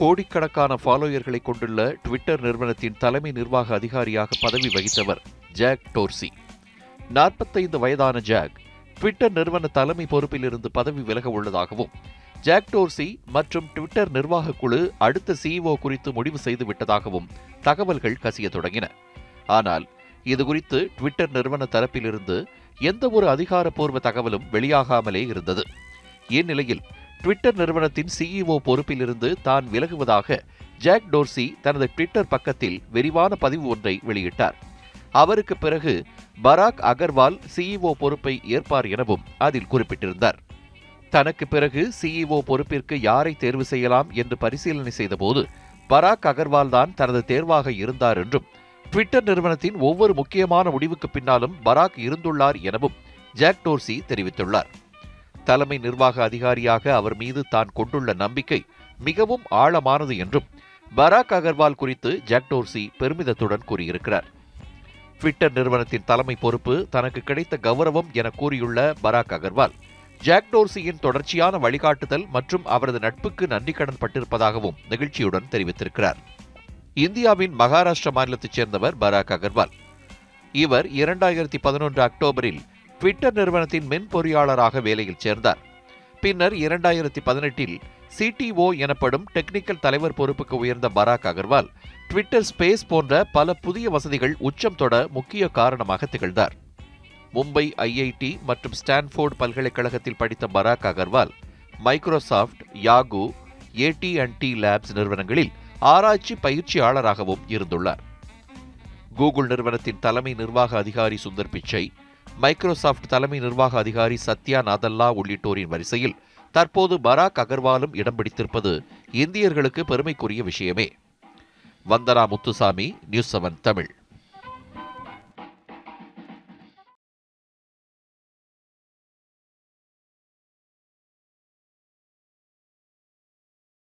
கோடிக்கணக்கான ஃபாலோயர்களை கொண்டுள்ள ட்விட்டர் நிறுவனத்தின் தலைமை நிர்வாக அதிகாரியாக பதவி வகித்தவர் ஜாக் டோர்சி நாற்பத்தைந்து வயதான ஜாக் ட்விட்டர் நிறுவன தலைமை பொறுப்பிலிருந்து பதவி விலக உள்ளதாகவும் ஜாக் டோர்சி மற்றும் ட்விட்டர் நிர்வாக குழு அடுத்த சிஇஓ குறித்து முடிவு செய்து விட்டதாகவும் தகவல்கள் கசிய தொடங்கின. ஆனால் இதுகுறித்து ட்விட்டர் நிறுவன தரப்பிலிருந்து எந்த ஒரு அதிகாரப்பூர்வ தகவலும் வெளியாகாமலே இருந்தது. இந்நிலையில் ட்விட்டர் நிறுவனத்தின் சிஇஓ பொறுப்பிலிருந்து தான் விலகுவதாக ஜாக் டோர்சி தனது ட்விட்டர் பக்கத்தில் விரிவான பதிவு ஒன்றை வெளியிட்டார். அவருக்கு பிறகு பராக் அகர்வால் சிஇஓ பொறுப்பை ஏற்பார் எனவும் அதில் குறிப்பிட்டிருந்தார். தனக்கு பிறகு சிஇஓ பொறுப்பிற்கு யாரை தேர்வு செய்யலாம் என்று பரிசீலனை செய்தபோது பராக் அகர்வால் தான் தனது தேர்வாக இருந்தார் என்றும் ட்விட்டர் நிறுவனத்தின் ஒவ்வொரு முக்கியமான முடிவுக்கு பின்னாலும் பராக் இருந்துள்ளார் எனவும் ஜாக் டோர்சி தெரிவித்துள்ளார். தலைமை நிர்வாக அதிகாரியாக அவர் மீது தான் கொண்டுள்ள நம்பிக்கை மிகவும் ஆழமானது என்றும் பராக் அகர்வால் குறித்து ஜாக் டோர்சி பெருமிதத்துடன் கூறியிருக்கிறார். ட்விட்டர் நிறுவனத்தின் தலைமை பொறுப்பு தனக்கு கிடைத்த கௌரவம் என கூறியுள்ள பராக் அகர்வால் ஜாக் டோர்சியின் தொடர்ச்சியான வழிகாட்டுதல் மற்றும் அவரது நட்புக்கு நன்றி கடன் பட்டிருப்பதாகவும் நெகிழ்ச்சியுடன் தெரிவித்திருக்கிறார். இந்தியாவின் மகாராஷ்டிரா மாநிலத்தைச் சேர்ந்தவர் பராக் அகர்வால். இவர் இரண்டாயிரத்தி பதினொன்று அக்டோபரில் ட்விட்டர் நிறுவனத்தின் மென்பொறியாளராக வேலையில் சேர்ந்தார். பின்னர் இரண்டாயிரத்தி பதினெட்டில் சிடிஓ எனப்படும் டெக்னிக்கல் தலைவர் பொறுப்புக்கு உயர்ந்த பராக் அகர்வால் ட்விட்டர் ஸ்பேஸ் போன்ற பல புதிய வசதிகள் உச்சம் தொட முக்கிய காரணமாக திகழ்ந்தார். மும்பை ஐஐடி மற்றும் ஸ்டான்ஃபோர்டு பல்கலைக்கழகத்தில் படித்த Parag Agarwal Microsoft Yahoo AT and T Labs நிறுவனங்களில் ஆராய்ச்சி பயிற்சியாளராகவும் இருந்துள்ளார். கூகுள் நிறுவனத்தின் தலைமை நிர்வாக அதிகாரி சுந்தர் பிச்சை மைக்ரோசாஃப்ட் தலைமை நிர்வாக அதிகாரி சத்யா நாதல்லா உள்ளிட்டோரின் வரிசையில் தற்போது பராக் அகர்வாலும் இடம் பிடித்திருப்பது இந்தியர்களுக்கு பெருமைக்குரிய விஷயமே. Vandana Muthusamy news seven Tamil.